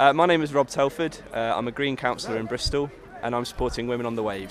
Uh, my name is Rob Telford. Uh, I'm a Green Councillor in Bristol and I'm supporting Women on the Waves.